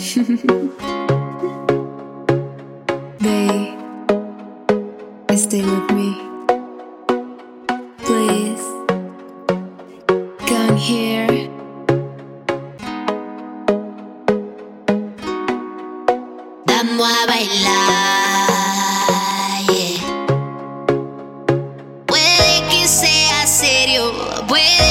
they, stay with me. Please, come here. Vamos a bailar. Yeah. Puede que sea serio, puede